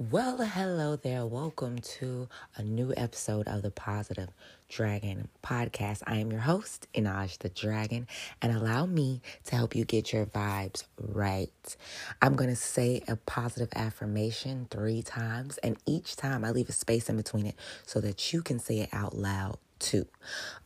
Well, hello there. Welcome to a new episode of the Positive Dragon podcast. I am your host, Inaj the Dragon, and allow me to help you get your vibes right. I'm going to say a positive affirmation three times, and each time I leave a space in between it so that you can say it out loud too.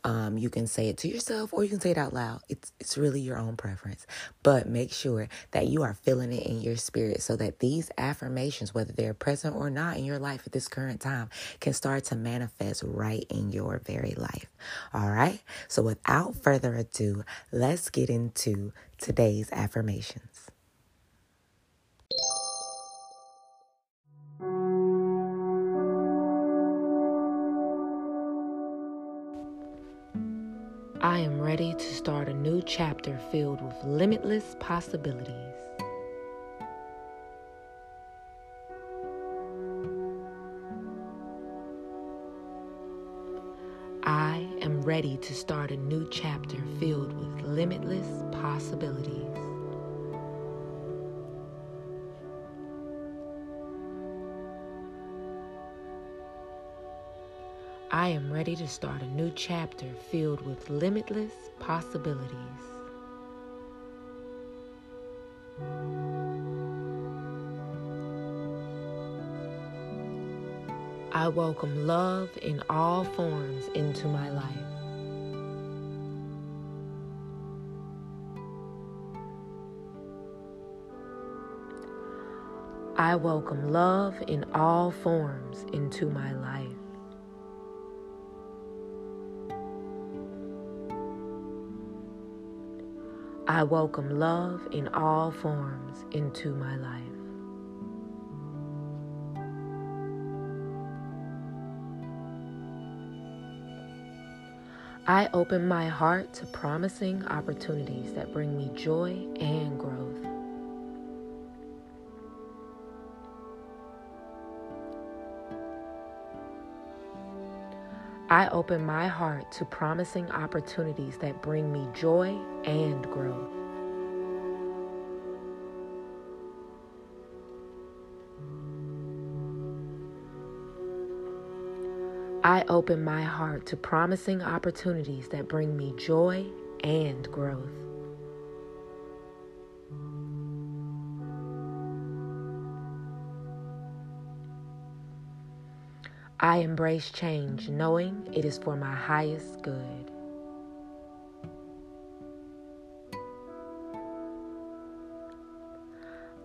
Um, you can say it to yourself or you can say it out loud. It's it's really your own preference. But make sure that you are feeling it in your spirit so that these affirmations, whether they're present or not in your life at this current time, can start to manifest right in your very life. All right? So without further ado, let's get into today's affirmations. I am ready to start a new chapter filled with limitless possibilities. I am ready to start a new chapter filled with limitless possibilities. I am ready to start a new chapter filled with limitless possibilities. I welcome love in all forms into my life. I welcome love in all forms into my life. I welcome love in all forms into my life. I open my heart to promising opportunities that bring me joy and growth. I open my heart to promising opportunities that bring me joy and growth. I open my heart to promising opportunities that bring me joy and growth. I embrace change knowing it is for my highest good.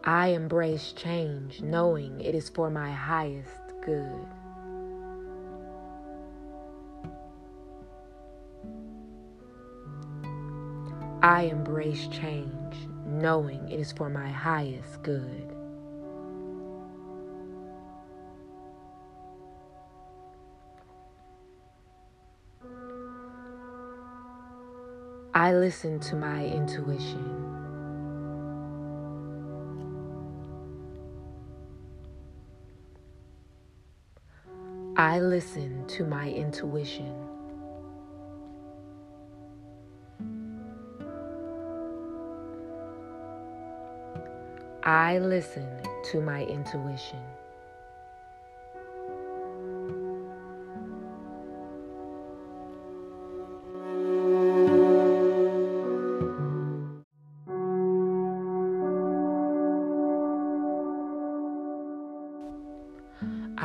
I embrace change knowing it is for my highest good. I embrace change knowing it is for my highest good. I listen to my intuition. I listen to my intuition. I listen to my intuition.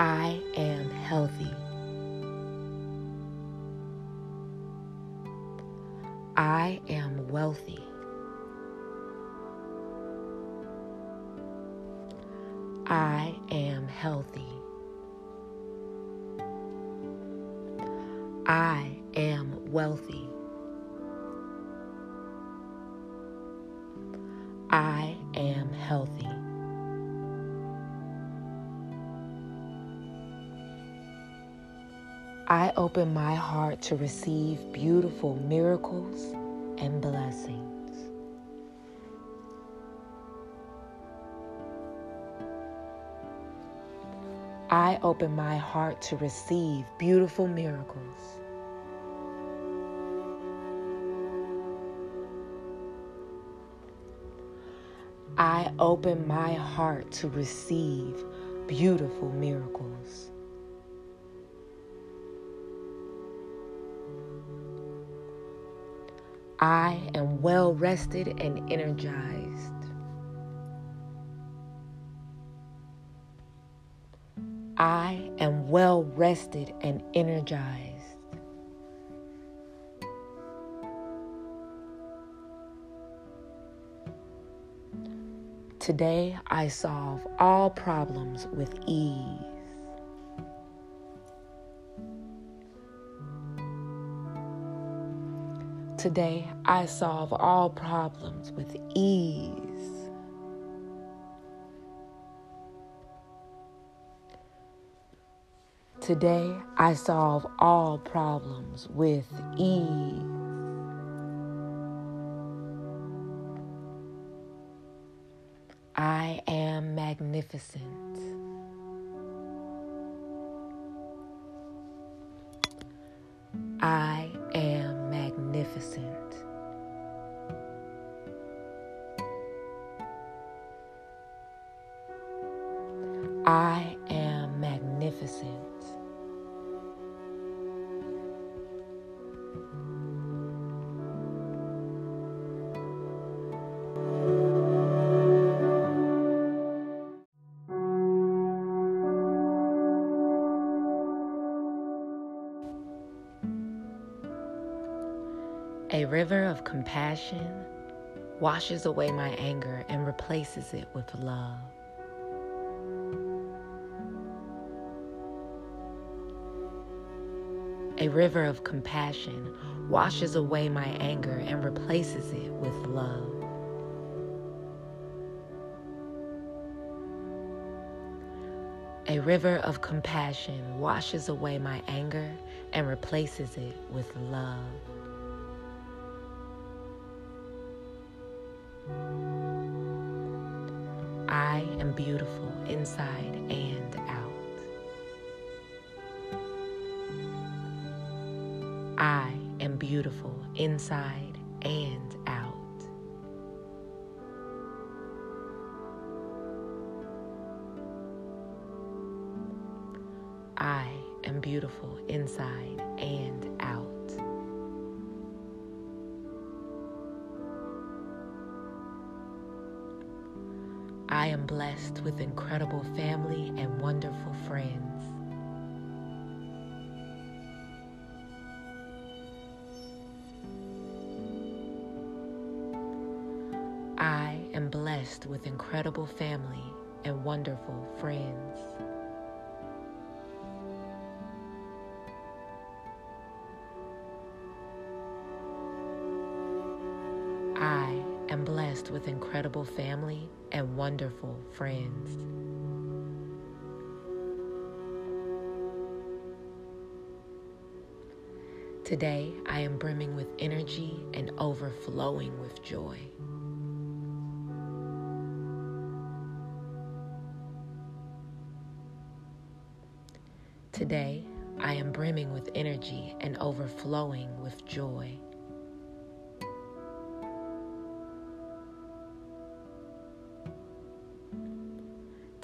I am healthy. I am wealthy. I am healthy. I am wealthy. I am healthy. I open my heart to receive beautiful miracles and blessings. I open my heart to receive beautiful miracles. I open my heart to receive beautiful miracles. I am well rested and energized. I am well rested and energized. Today, I solve all problems with ease. Today, I solve all problems with ease. Today, I solve all problems with ease. I am magnificent. A river of compassion washes away my anger and replaces it with love. A river of compassion washes away my anger and replaces it with love. A river of compassion washes away my anger and replaces it with love. I am beautiful inside and out. I am beautiful inside and out. I am beautiful inside and out. I am blessed with incredible family and wonderful friends. I am blessed with incredible family and wonderful friends. With incredible family and wonderful friends. Today, I am brimming with energy and overflowing with joy. Today, I am brimming with energy and overflowing with joy.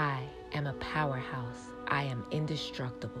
I am a powerhouse. I am indestructible.